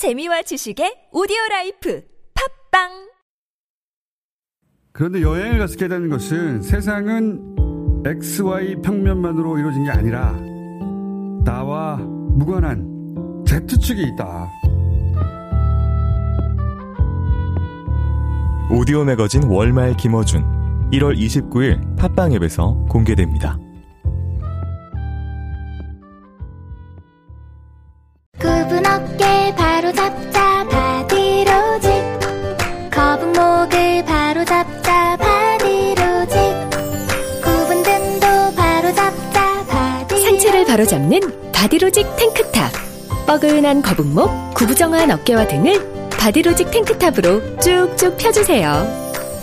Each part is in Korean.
재미와 지식의 오디오 라이프 팟빵 그런데 여행을 가게 되는 것은 세상은 XY 평면만으로 이루어진 게 아니라 나와 무관한 Z축이 있다. 오디오 매거진 월말 김어준 1월 29일 팟빵 앱에서 공개됩니다. 바로잡는 바디로직 탱크탑 뻐근한 거북목, 구부정한 어깨와 등을 바디로직 탱크탑으로 쭉쭉 펴주세요.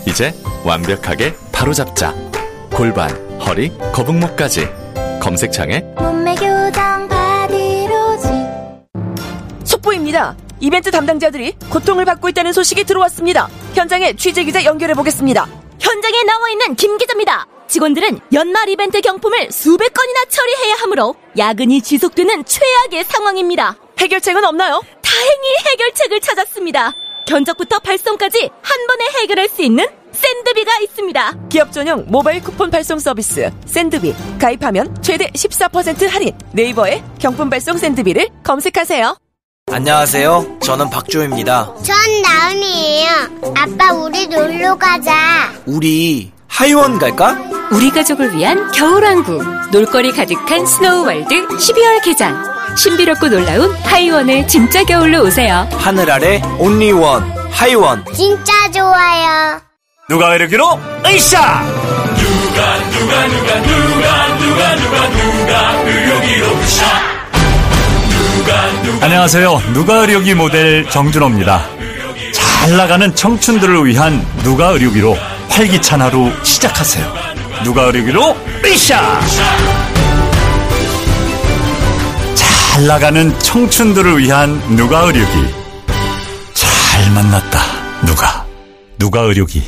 이제 완벽하게 바로잡자. 골반, 허리, 거북목까지. 검색창에 몸매 교정 바디로직 속보입니다. 이벤트 담당자들이 고통을 받고 있다는 소식이 들어왔습니다. 현장에 취재 기자 연결해 보겠습니다. 현장에 나와 있는 김 기자입니다. 직원들은 연말 이벤트 경품을 수백 건이나 처리해야 하므로 야근이 지속되는 최악의 상황입니다. 해결책은 없나요? 다행히 해결책을 찾았습니다. 견적부터 발송까지 한 번에 해결할 수 있는 센드비가 있습니다. 기업 전용 모바일 쿠폰 발송 서비스 센드비 가입하면 최대 14% 할인 네이버에 경품 발송 센드비를 검색하세요. 안녕하세요. 저는 박조입니다. 전 나은이에요. 아빠 우리 놀러 가자. 우리 하이원 갈까? 우리 가족을 위한 겨울왕국 놀거리 가득한 스노우월드 12월 개장 신비롭고 놀라운 하이원의 진짜 겨울로 오세요. 하늘 아래 온리원 하이원. 진짜 좋아요. 누가 이르기로 으쌰! 안녕하세요. 누가 의료기 모델 정준호입니다. 잘 나가는 청춘들을 위한 누가 의료기로 활기찬 하루 시작하세요. 누가 의료기로 으쌰! 잘 나가는 청춘들을 위한 누가 의료기. 잘 만났다. 누가. 누가 의료기.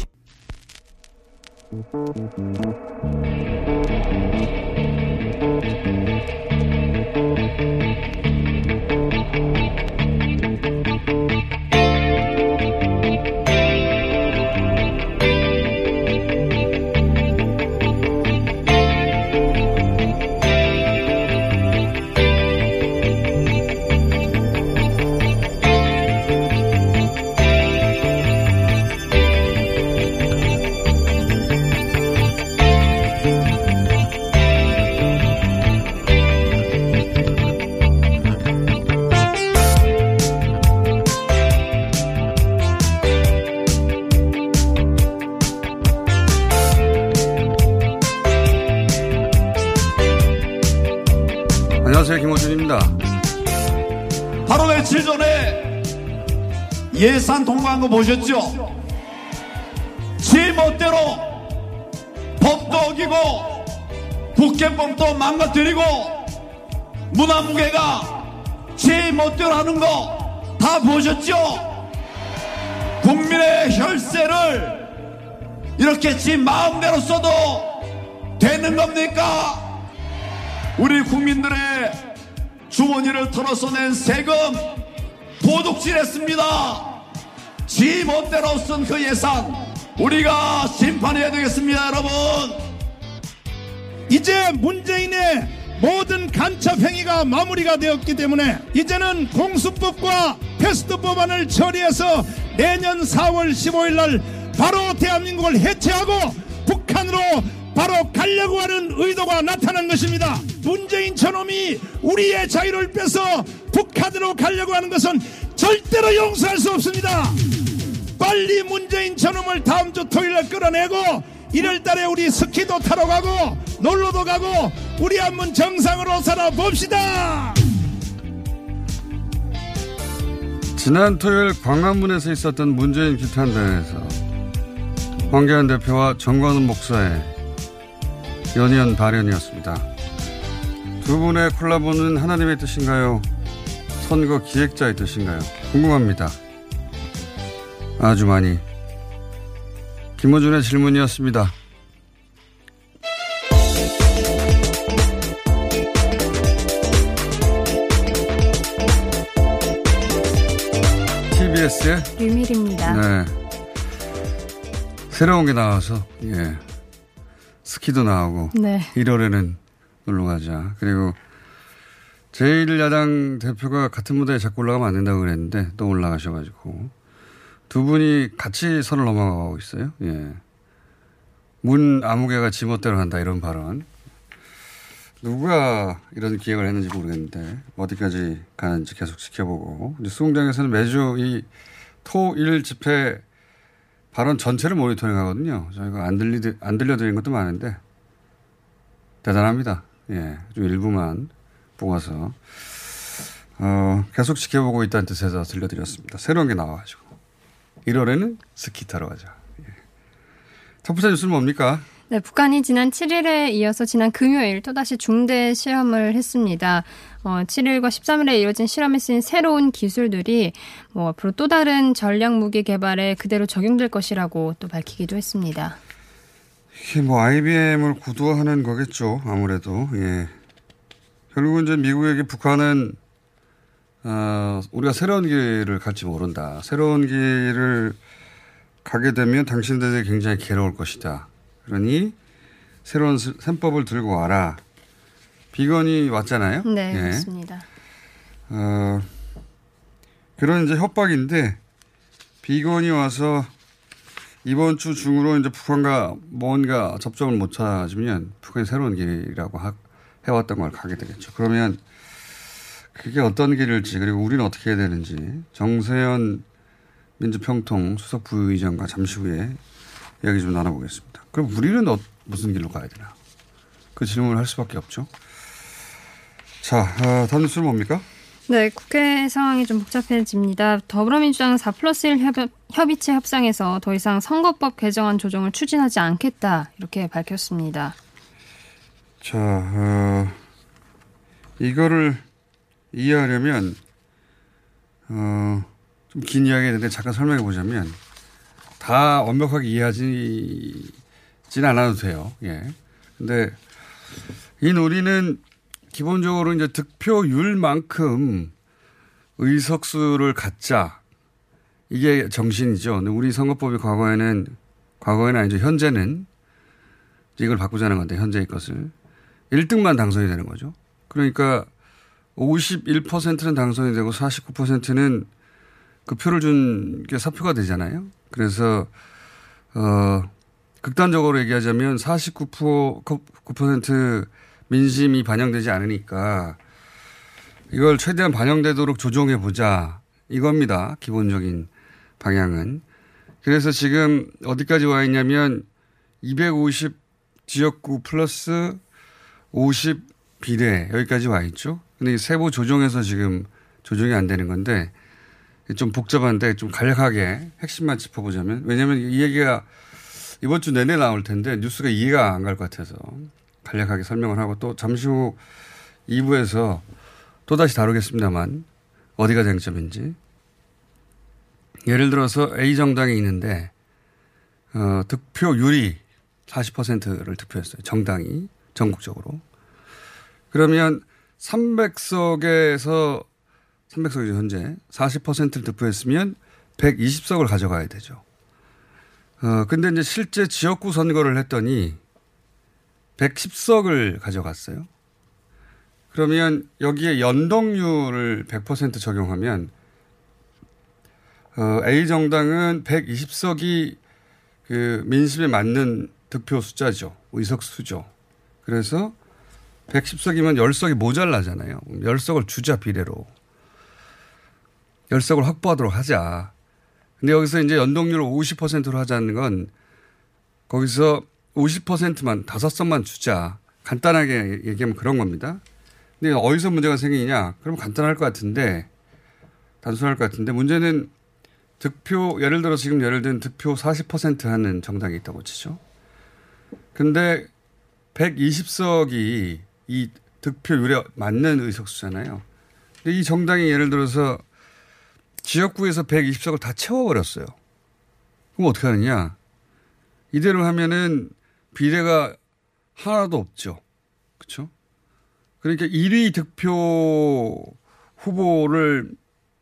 안녕하세요. 김호준입니다. 바로 며칠 전에 예산 통과한 거 보셨죠? 지 멋대로 법도 어기고 국회법도 망가뜨리고 문화무게가 지 멋대로 하는 거 다 보셨죠? 국민의 혈세를 이렇게 지 마음대로 써도 되는 겁니까? 우리 국민들의 주머니를 털어서 낸 세금 도둑질했습니다. 지 멋대로 쓴 그 예산 우리가 심판해야 되겠습니다, 여러분. 이제 문재인의 모든 간첩 행위가 마무리가 되었기 때문에 이제는 공수법과 패스트 법안을 처리해서 내년 4월 15일 날 바로 대한민국을 해체하고 북한으로 바로 가려고 하는 의도가 나타난 것입니다. 문재인 저놈이 우리의 자유를 빼서 북한으로 가려고 하는 것은 절대로 용서할 수 없습니다. 빨리 문재인 저놈을 다음 주 토요일에 끌어내고 1월 달에 우리 스키도 타러 가고 놀러도 가고 우리 한번 정상으로 살아봅시다. 지난 토요일 광화문에서 있었던 문재인 규탄대회에서 황교안 대표와 정관훈 목사의 연이은 발언이었습니다. 두 분의 콜라보는 하나님의 뜻인가요? 선거 기획자의 뜻인가요? 궁금합니다. 아주 많이. 김호준의 질문이었습니다. TBS의 류밀입니다. 네. 새로운 게 나와서, 예. 스키도 나오고. 네. 1월에는 놀러 가자. 그리고 제1야당 대표가 같은 무대에 자꾸 올라가면 안 된다고 그랬는데 또 올라가셔가지고 두 분이 같이 선을 넘어가고 있어요. 예. 문 아무개가 지멋대로 한다 이런 발언. 누가 이런 기획을 했는지 모르겠는데 어디까지 가는지 계속 지켜보고 이제 수공장에서는 매주 이 토 일 집회 발언 전체를 모니터링 하거든요. 저희가 안 들리 안 들려드린 것도 많은데 대단합니다. 예, 좀 일부만 뽑아서 어, 계속 지켜보고 있다는 뜻에서 들려드렸습니다. 새로운 게 나와가지고 1월에는 스키 타러 가자. 예. 첫 번째 뉴스는 뭡니까? 네, 북한이 지난 7일에 이어서 지난 금요일 또다시 중대 실험을 했습니다. 어, 7일과 13일에 이뤄진 실험에 쓰인 새로운 기술들이 뭐 앞으로 또 다른 전략 무기 개발에 그대로 적용될 것이라고 또 밝히기도 했습니다. 이게 뭐 IBM을 구두하는 거겠죠. 아무래도 예. 결국은 이제 미국에게 북한은 어, 우리가 새로운 길을 갈지 모른다. 새로운 길을 가게 되면 당신들에게 굉장히 괴로울 것이다. 그러니 새로운 셈법을 들고 와라. 비건이 왔잖아요. 네, 예. 그렇습니다. 어, 그런 이제 협박인데 비건이 와서 이번 주 중으로 이제 북한과 뭔가 접점을 못 찾으면 북한이 새로운 길이라고 하, 해왔던 걸 가게 되겠죠. 그러면 그게 어떤 길일지 그리고 우리는 어떻게 해야 되는지 정세현 민주평통 수석 부의장과 잠시 후에 이야기 좀 나눠보겠습니다. 그럼 우리는 어, 무슨 길로 가야 되나? 그 질문을 할 수밖에 없죠. 자, 어, 다음 뉴스는 뭡니까? 네, 국회 상황이 좀 복잡해집니다. 더불어민주당은 4 플러스 1 협, 협의체 협상에서 더 이상 선거법 개정안 조정을 추진하지 않겠다 이렇게 밝혔습니다. 자, 어, 이거를 이해하려면 어, 좀 긴 이야기인데 잠깐 설명해 보자면 다 완벽하게 이해하지는 않아도 돼요. 예. 근데 이 논의는 기본적으로 이제 득표율만큼 의석수를 갖자. 이게 정신이죠. 근데 우리 선거법이 과거에는, 과거에는 아니죠. 현재는 이걸 바꾸자는 건데, 현재의 것을. 1등만 당선이 되는 거죠. 그러니까 51%는 당선이 되고 49%는 그 표를 준 게 사표가 되잖아요. 그래서, 어, 극단적으로 얘기하자면 49% 9% 민심이 반영되지 않으니까 이걸 최대한 반영되도록 조정해 보자 이겁니다. 기본적인 방향은. 그래서 지금 어디까지 와 있냐면 250 지역구 플러스 50 비례 여기까지 와 있죠. 근데 세부 조정해서 지금 조정이 안 되는 건데 좀 복잡한데 좀 간략하게 핵심만 짚어보자면 왜냐하면 이 얘기가 이번 주 내내 나올 텐데 뉴스가 이해가 안 갈 것 같아서 간략하게 설명을 하고 또 잠시 후 2부에서 또다시 다루겠습니다만 어디가 쟁점인지. 예를 들어서 A 정당이 있는데 어, 득표율이 40%를 득표했어요. 정당이 전국적으로. 그러면 300석에서 300석이죠 현재 40%를 득표했으면 120석을 가져가야 되죠. 어, 근데 이제 실제 지역구 선거를 했더니 110석을 가져갔어요. 그러면 여기에 연동률을 100% 적용하면 어, A 정당은 120석이 그 민심에 맞는 득표 숫자죠. 의석 수죠. 그래서 110석이면 10석이 모자라잖아요. 10석을 주자 비례로. 10석을 확보하도록 하자. 근데 여기서 이제 연동률을 50%로 하자는 건 거기서 50%만 다섯 석만 주자. 간단하게 얘기하면 그런 겁니다. 근데 어디서 문제가 생기냐? 그럼 간단할 것 같은데 단순할 것 같은데 문제는 득표 예를 들어 지금 예를 든 득표 40% 하는 정당이 있다고 치죠. 근데 120석이 이 득표율에 맞는 의석수잖아요. 근데 이 정당이 예를 들어서 지역구에서 120석을 다 채워버렸어요. 그럼 어떻게 하느냐? 이대로 하면은 비례가 하나도 없죠. 그렇죠? 그러니까 1위 득표 후보를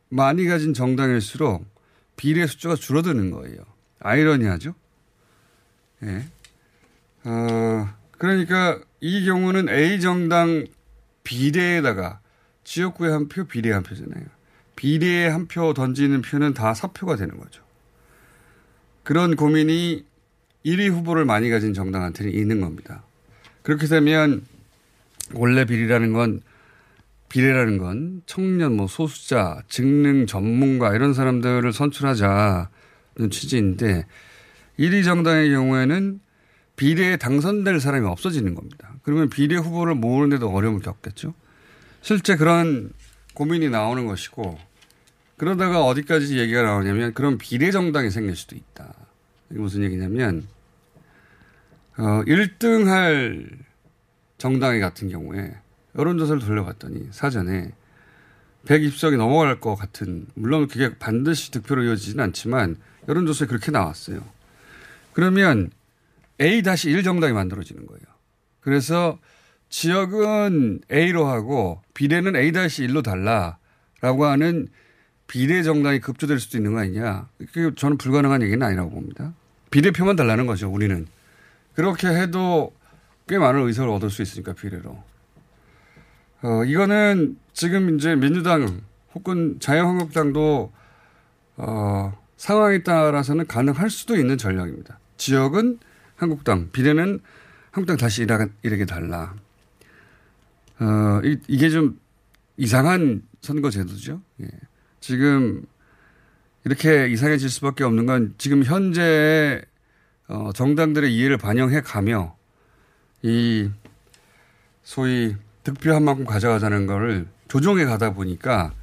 많이 가진 정당일수록 비례 숫자가 줄어드는 거예요. 아이러니하죠? 예. 어, 그러니까 이 경우는 A 정당 비례에다가 지역구에 한 표, 비례에 한 표잖아요. 비례에 한 표 던지는 표는 다 사표가 되는 거죠. 그런 고민이 1위 후보를 많이 가진 정당한테는 있는 겁니다. 그렇게 되면 원래 비리라는 건 비례라는 건 청년, 뭐 소수자, 직능 전문가 이런 사람들을 선출하자는 취지인데 1위 정당의 경우에는 비례에 당선될 사람이 없어지는 겁니다. 그러면 비례 후보를 모으는데도 어려움을 겪겠죠. 실제 그런 고민이 나오는 것이고 그러다가 어디까지 얘기가 나오냐면 그런 비례 정당이 생길 수도 있다. 이게 무슨 얘기냐면 어 1등 할 정당이 같은 경우에 여론조사를 돌려봤더니 사전에 120석이 넘어갈 것 같은 물론 그게 반드시 득표로 이어지진 않지만 여론조사에 그렇게 나왔어요. 그러면 A-1 정당이 만들어지는 거예요. 그래서 지역은 A로 하고 비례는 A-1로 달라라고 하는 비례 정당이 급조될 수도 있는 거 아니냐. 그게 저는 불가능한 얘기는 아니라고 봅니다. 비례표만 달라는 거죠, 우리는. 그렇게 해도 꽤 많은 의석을 얻을 수 있으니까 비례로. 어, 이거는 지금 이제 민주당 혹은 자유한국당도 어, 상황에 따라서는 가능할 수도 있는 전략입니다. 지역은 한국당, 비례는 한국당 다시 이렇게 달라. 어, 이, 이게 좀 이상한 선거 제도죠. 예. 지금 이렇게 이상해질 수밖에 없는 건 지금 현재 어, 정당들의 이해를 반영해 가며 이 소위 득표 한 만큼 가져가자는 거를 조정해 가다 보니까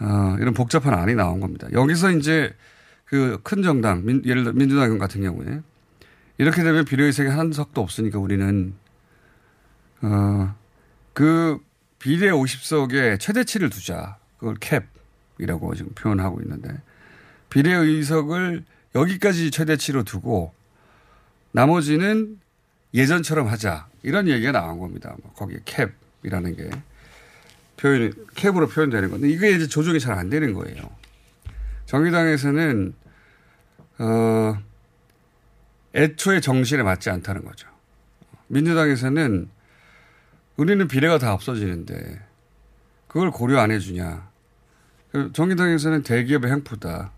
어, 이런 복잡한 안이 나온 겁니다. 여기서 이제 그 큰 정당, 민, 예를 들어 민주당 같은 경우에 이렇게 되면 비례의석이 한 석도 없으니까 우리는 어, 그 비례 50석에 최대치를 두자. 그걸 캡 이라고 지금 표현하고 있는데 비례 의석을 여기까지 최대치로 두고 나머지는 예전처럼 하자. 이런 얘기가 나온 겁니다. 뭐 거기에 캡이라는 게 표현, 캡으로 표현되는 건데 이게 이제 조정이 잘 안 되는 거예요. 정의당에서는, 어, 애초에 정신에 맞지 않다는 거죠. 민주당에서는 우리는 비례가 다 없어지는데 그걸 고려 안 해주냐. 정의당에서는 대기업의 행포다.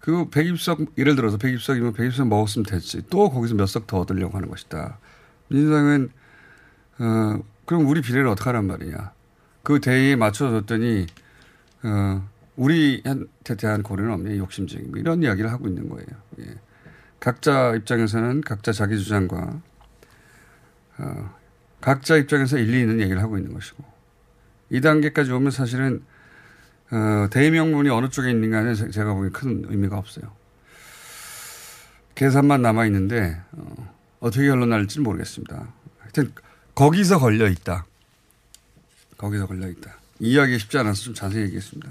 그 120석, 예를 들어서 120석이면 120석 먹었으면 됐지. 또 거기서 몇 석 더 얻으려고 하는 것이다. 민주당은, 어, 그럼 우리 비례를 어떻게 하란 말이냐. 그 대의에 맞춰줬더니, 어, 우리한테 대한 고려는 없냐. 욕심쟁이. 뭐 이런 이야기를 하고 있는 거예요. 예. 각자 입장에서는 각자 자기 주장과, 어, 각자 입장에서 일리 있는 얘기를 하고 있는 것이고. 이 단계까지 오면 사실은 어, 대명문이 어느 쪽에 있는가는 제가 보기엔 큰 의미가 없어요. 계산만 남아 있는데 어, 어떻게 결론 날지는 모르겠습니다. 하여튼 거기서 걸려 있다. 거기서 걸려 있다. 이해하기 쉽지 않아서 좀 자세히 얘기했습니다.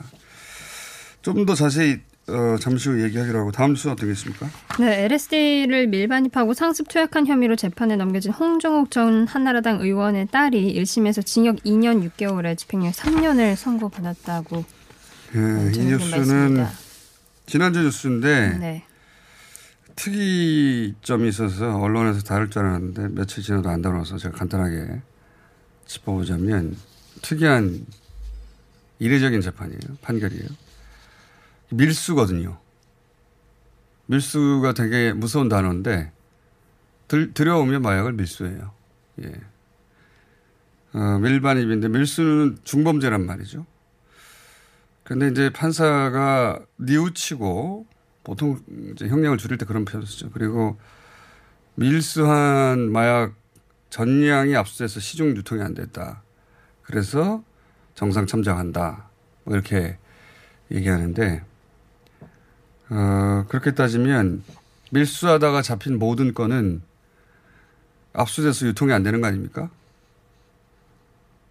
좀 더 자세히 어, 잠시 후 얘기하기로 하고 다음 수는 어떻게 겠습니까 네, LSD를 밀반입하고 상습 투약한 혐의로 재판에 넘겨진 홍종욱 전 한나라당 의원의 딸이 1심에서 징역 2년 6개월에 집행유예 3년을 선고받았다고 네, 이 뉴스는 지난주 뉴스인데 네. 특이점이 있어서 언론에서 다룰 줄 알았는데 며칠 지나도 안 다뤄서 제가 간단하게 짚어보자면 특이한 이례적인 재판이에요. 판결이에요. 밀수거든요. 밀수가 되게 무서운 단어인데 들, 들여오면 마약을 밀수해요. 예. 어, 밀반입인데 밀수는 중범죄란 말이죠. 근데 이제 판사가 뉘우치고 보통 이제 형량을 줄일 때 그런 표현을 쓰죠. 그리고 밀수한 마약 전량이 압수돼서 시중 유통이 안 됐다. 그래서 정상 참작한다. 뭐 이렇게 얘기하는데 어, 그렇게 따지면 밀수하다가 잡힌 모든 건은 압수돼서 유통이 안 되는 거 아닙니까?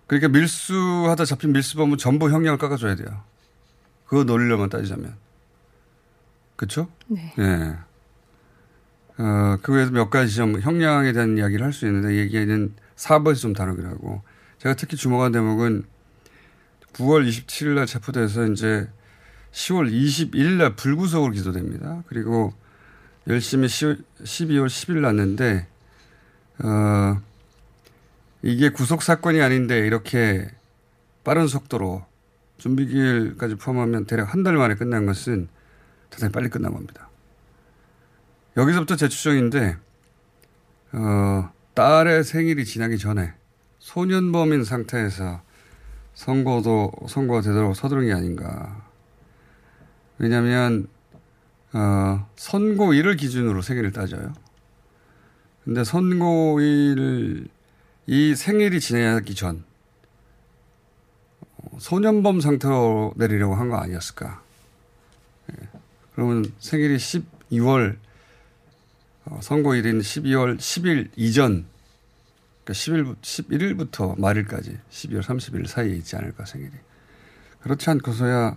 그러니까 밀수하다 잡힌 밀수범은 전부 형량을 깎아줘야 돼요. 그거 노리려면 따지자면. 그렇죠? 네. 네. 어, 그 외에도 몇 가지 좀 형량에 대한 이야기를 할 수 있는데 얘기는 4부에서 좀 다루기로 하고 제가 특히 주목한 대목은 9월 27일 날 체포돼서 이제 10월 21일 날 불구속으로 기소됩니다. 그리고 열심히 12월 10일 났는데 어, 이게 구속 사건이 아닌데 이렇게 빠른 속도로 준비기일까지 포함하면 대략 한 달 만에 끝난 것은 대단히 빨리 끝난 겁니다. 여기서부터 제 추정인데 어, 딸의 생일이 지나기 전에 소년범인 상태에서 선고도 선고가 되도록 서두른 게 아닌가. 왜냐하면 어, 선고일을 기준으로 생일을 따져요. 근데 선고일 이 생일이 지나기 전 어, 소년범 상태로 내리려고 한 거 아니었을까? 예. 그러면 생일이 12월 어, 선고일인 12월 10일 이전 그러니까 10일 11일부터 말일까지 12월 30일 사이에 있지 않을까 생일이. 그렇지 않고서야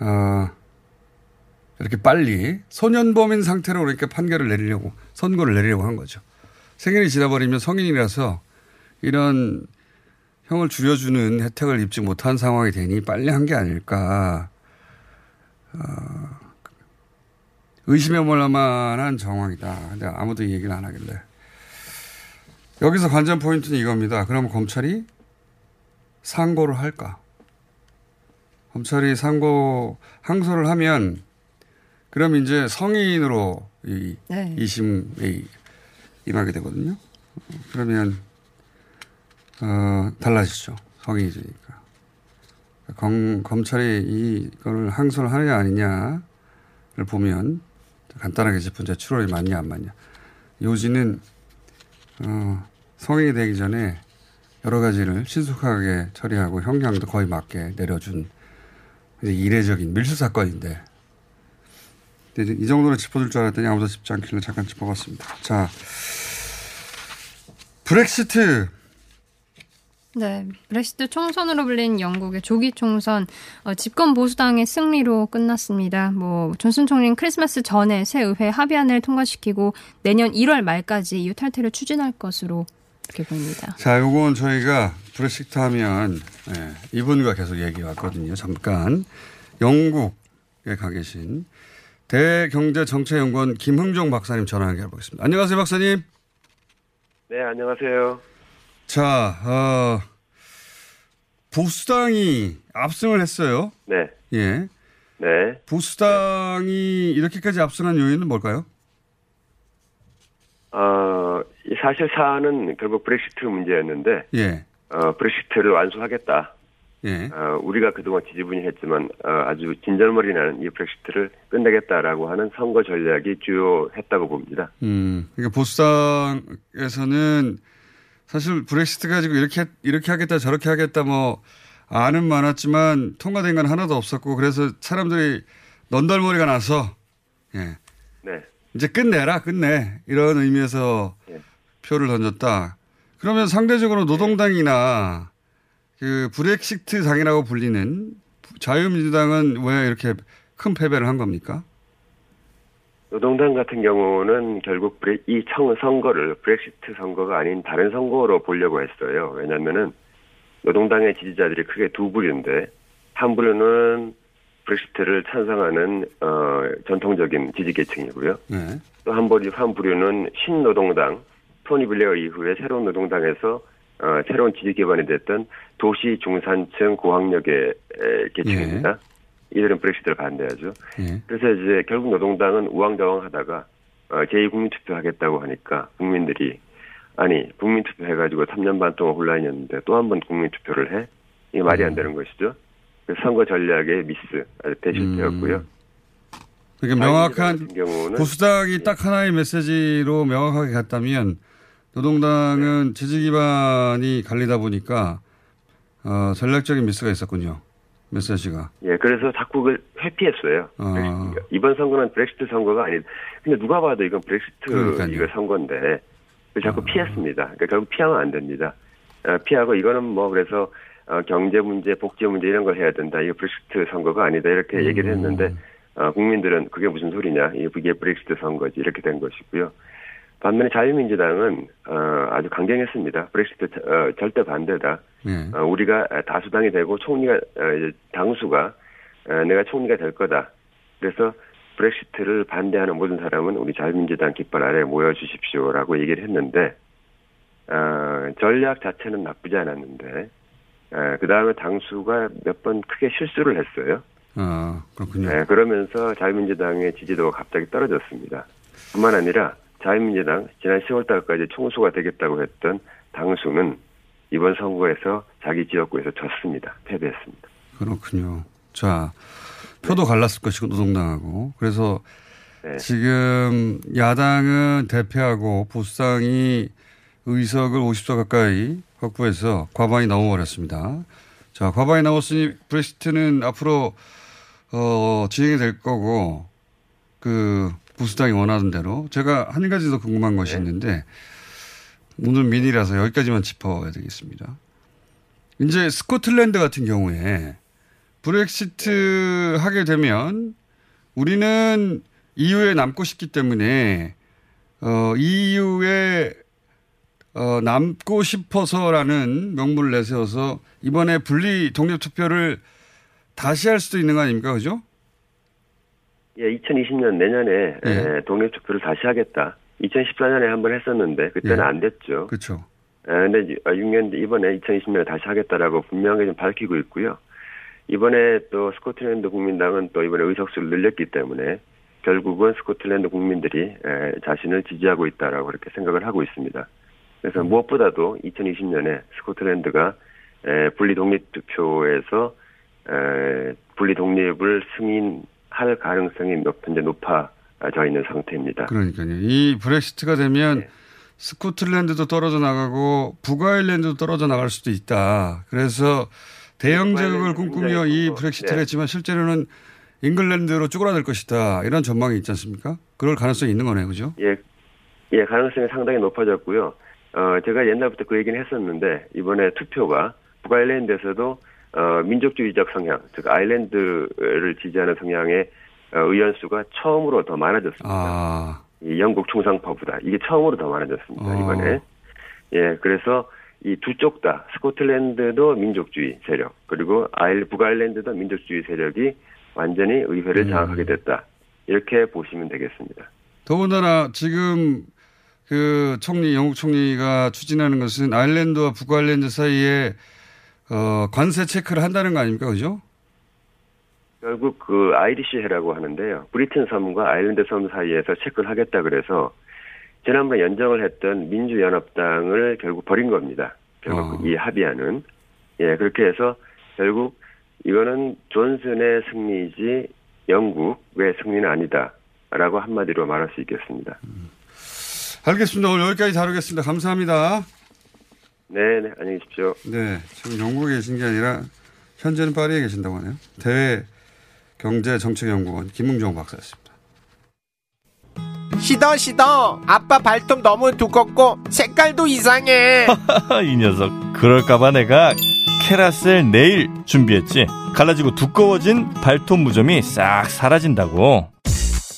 어, 이렇게 빨리 소년범인 상태로 그러니까 판결을 내리려고 선고를 내리려고 한 거죠. 생일이 지나버리면 성인이라서 이런 형을 줄여주는 혜택을 입지 못한 상황이 되니 빨리 한 게 아닐까. 어, 의심해 볼 만한 정황이다. 근데 아무도 이 얘기를 안 하길래. 여기서 관전 포인트는 이겁니다. 그러면 검찰이 상고를 할까? 검찰이 상고 항소를 하면 그럼 이제 성인으로 이 네. 2심에 임하게 되거든요. 그러면 어, 달라지죠. 성인이 되니까. 검, 검찰이 이걸 항소를 하느냐 아니냐를 보면 간단하게 짚은 제 추론이 맞냐 안 맞냐. 요지는 어, 성인이 되기 전에 여러 가지를 신속하게 처리하고 형량도 거의 맞게 내려준 이제 이례적인 밀수 사건인데 이 정도로 짚어줄 줄 알았더니 아무도 짚지 않길래 잠깐 짚어봤습니다. 자, 브렉시트 네, 브렉시트 총선으로 불린 영국의 조기 총선 어, 집권 보수당의 승리로 끝났습니다. 뭐 존슨 총리는 크리스마스 전에 새 의회 합의안을 통과시키고 내년 1월 말까지 이후 탈퇴를 추진할 것으로 이렇게 보입니다. 자, 요건 저희가 브렉시트 하면 예, 이분과 계속 얘기 왔거든요. 잠깐 영국에 가 계신 대경제정책연구원 김흥종 박사님 전화 연결해 보겠습니다. 안녕하세요, 박사님. 네, 안녕하세요. 자, 어, 보수당이 압승을 했어요. 네. 예. 네. 보수당이 이렇게까지 압승한 요인은 뭘까요? 어, 이 사실 사안은 결국 브렉시트 문제였는데, 예. 어, 브렉시트를 완수하겠다. 예. 어, 우리가 그동안 지지분이했지만 어, 아주 진절머리 나는 이 브렉시트를 끝내겠다라고 하는 선거 전략이 주요했다고 봅니다. 음, 그러니까 보수당에서는 사실 브렉시트 가지고 이렇게 이렇게 하겠다 저렇게 하겠다 뭐 아는 많았지만 통과된 건 하나도 없었고 그래서 사람들이 넌덜머리가 나서 예. 네. 이제 끝내라 끝내 이런 의미에서 예. 표를 던졌다. 그러면 상대적으로 노동당이나 그 브렉시트 당이라고 불리는 자유민주당은 왜 이렇게 큰 패배를 한 겁니까? 노동당 같은 경우는 결국 이 청, 선거를 브렉시트 선거가 아닌 다른 선거로 보려고 했어요. 왜냐면은 노동당의 지지자들이 크게 두 부류인데 한 부류는 브렉시트를 찬성하는 어, 전통적인 지지 계층이고요. 네. 또한 부류 한 부류는 신노동당 토니 블레어 이후에 새로운 노동당에서 어, 새로운 지지 기반이 됐던 도시 중산층 고학력의 에, 계층입니다. 이들은 브렉시트를 반대하죠. 예. 그래서 이제 결국 노동당은 우왕좌왕하다가 어, 제2 국민투표 하겠다고 하니까 국민들이 아니 국민투표 해가지고 3년 반 동안 혼란이었는데 또 한 번 국민투표를 해? 이게 말이 안 되는 것이죠. 그래서 선거 전략의 미스 아주 대실패였고요. 그러니까 명확한 같은 경우는 보수당이 딱 하나의 메시지로 명확하게 갔다면 노동당은 지지 기반이 갈리다 보니까 어, 전략적인 미스가 있었군요. 메시지가. 예, 그래서 자꾸 그 회피했어요. 어. 브렉시트가. 이번 선거는 브렉시트 선거가 아니, 근데 누가 봐도 이건 브렉시트 그러니까요. 이거 선거인데 자꾸 피했습니다. 그러니까 결국 피하면 안 됩니다. 어, 피하고 이거는 뭐 그래서 어, 경제 문제, 복지 문제 이런 걸 해야 된다. 이거 브렉시트 선거가 아니다 이렇게 얘기를 했는데 어, 국민들은 그게 무슨 소리냐? 이게 브렉시트 선거지 이렇게 된 것이고요. 반면에 자유민주당은 어, 아주 강경했습니다. 브렉시트 어, 절대 반대다. 예. 어, 우리가 다수당이 되고 총리가 어, 당수가 어, 내가 총리가 될 거다. 그래서 브렉시트를 반대하는 모든 사람은 우리 자유민주당 깃발 아래 모여 주십시오라고 얘기를 했는데 어, 전략 자체는 나쁘지 않았는데 그 다음에 당수가 몇 번 크게 실수를 했어요. 아 그렇군요. 네, 그러면서 자유민주당의 지지도가 갑자기 떨어졌습니다. 뿐만 아니라 자유민주당 지난 10월달까지 총수가 되겠다고 했던 당수는 이번 선거에서 자기 지역구에서 졌습니다. 패배했습니다. 그렇군요. 자 표도 갈랐을 것이고 노동당하고 그래서 네. 지금 야당은 대패하고 보수당이 의석을 50석 가까이 확보해서 과반이 넘어버렸습니다. 자, 과반이 넘었으니 브렉시트는 앞으로 어, 진행이 될 거고 그 보수당이 원하는 대로 제가 한 가지 더 궁금한 것이 있는데 오늘 미니라서 여기까지만 짚어야 되겠습니다. 이제 스코틀랜드 같은 경우에 브렉시트 하게 되면 우리는 EU에 남고 싶기 때문에 어, EU에 어, 남고 싶어서라는 명분을 내세워서 이번에 분리 독립 투표를 다시 할 수도 있는 거 아닙니까? 그죠? 예, 2020년 내년에 예. 에, 독립 투표를 다시 하겠다. 2014년에 한번 했었는데 그때는 예. 안 됐죠. 그렇죠. 에, 근데 6년 뒤 이번에 2020년에 다시 하겠다라고 분명하게 좀 밝히고 있고요. 이번에 또 스코틀랜드 국민당은 또 이번에 의석수를 늘렸기 때문에 결국은 스코틀랜드 국민들이 에, 자신을 지지하고 있다라고 그렇게 생각을 하고 있습니다. 그래서 무엇보다도 2020년에 스코틀랜드가 에, 분리 독립 투표에서 에, 분리 독립을 승인 할 가능성이 높, 현재 높아져 있는 상태입니다. 그러니까요. 이 브렉시트가 되면 네. 스코틀랜드도 떨어져 나가고 북아일랜드도 떨어져 나갈 수도 있다. 그래서 대영 제국을 꿈꾸며 이 브렉시트를 네. 했지만 실제로는 잉글랜드로 쪼그라들 것이다. 이런 전망이 있지 않습니까? 그럴 가능성이 있는 거네요. 그죠? 예, 예, 가능성이 상당히 높아졌고요. 어, 제가 옛날부터 그 얘기는 했었는데, 이번에 투표가 북아일랜드에서도, 어, 민족주의적 성향, 즉, 아일랜드를 지지하는 성향의 어, 의원 수가 처음으로 더 많아졌습니다. 아, 이 영국 충상파보다. 이게 처음으로 더 많아졌습니다, 어. 이번에. 예, 그래서 이 두 쪽 다, 스코틀랜드도 민족주의 세력, 그리고 아일, 북아일랜드도 민족주의 세력이 완전히 의회를 음. 장악하게 됐다. 이렇게 보시면 되겠습니다. 더군다나 지금 그 총리, 영국 총리가 추진하는 것은 아일랜드와 북아일랜드 사이에 어, 관세 체크를 한다는 거 아닙니까? 그죠? 결국 그 아이리시해라고 하는데요. 브리튼 섬과 아일랜드 섬 사이에서 체크를 하겠다 그래서 지난번에 연정을 했던 민주연합당을 결국 버린 겁니다. 결국 어. 이 합의안은 예 그렇게 해서 결국 이거는 존슨의 승리지 영국의 승리는 아니다라고 한마디로 말할 수 있겠습니다. 알겠습니다. 오늘 여기까지 다루겠습니다. 감사합니다. 네, 네 안녕히 계십시오. 네, 지금 영국에 계신 게 아니라 현재는 파리에 계신다고 하네요. 대외 경제 정책 연구원 김웅정 박사였습니다. 시더 시더 아빠 발톱 너무 두껍고 색깔도 이상해 이 녀석 그럴까봐 내가 캐라셀 네일 준비했지 갈라지고 두꺼워진 발톱 무좀이 싹 사라진다고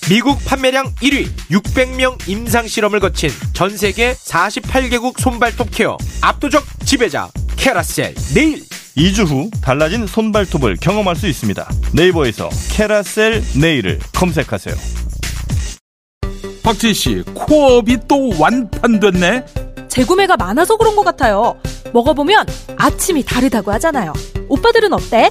미국 판매량 1위 600명 임상 실험을 거친 전 세계 48개국 손발톱 케어 압도적 지배자 캐라셀 네일 2주 후 달라진 손발톱을 경험할 수 있습니다 네이버에서 캐라셀 네일을 검색하세요 박진 씨, 코업이 또 완판됐네. 재구매가 많아서 그런 것 같아요. 먹어보면 아침이 다르다고 하잖아요. 오빠들은 어때?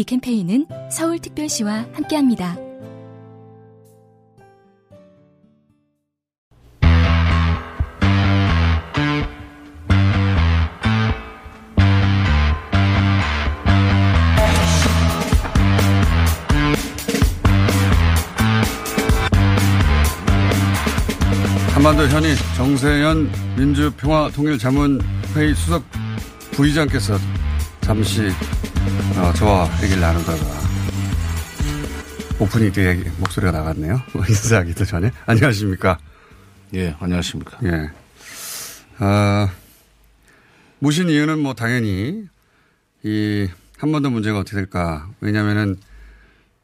이 캠페인은 서울특별시와 함께합니다. 한반도 현이 정세현 민주평화통일자문회의 수석 부의장께서 잠시 어, 저와 얘기를 나누다가 오프닝 때 얘기, 목소리가 나갔네요. 인사하기도 전에. 안녕하십니까. 예, 안녕하십니까. 예. 아, 무신 이유는 뭐 당연히 이 한반도 문제가 어떻게 될까. 왜냐면은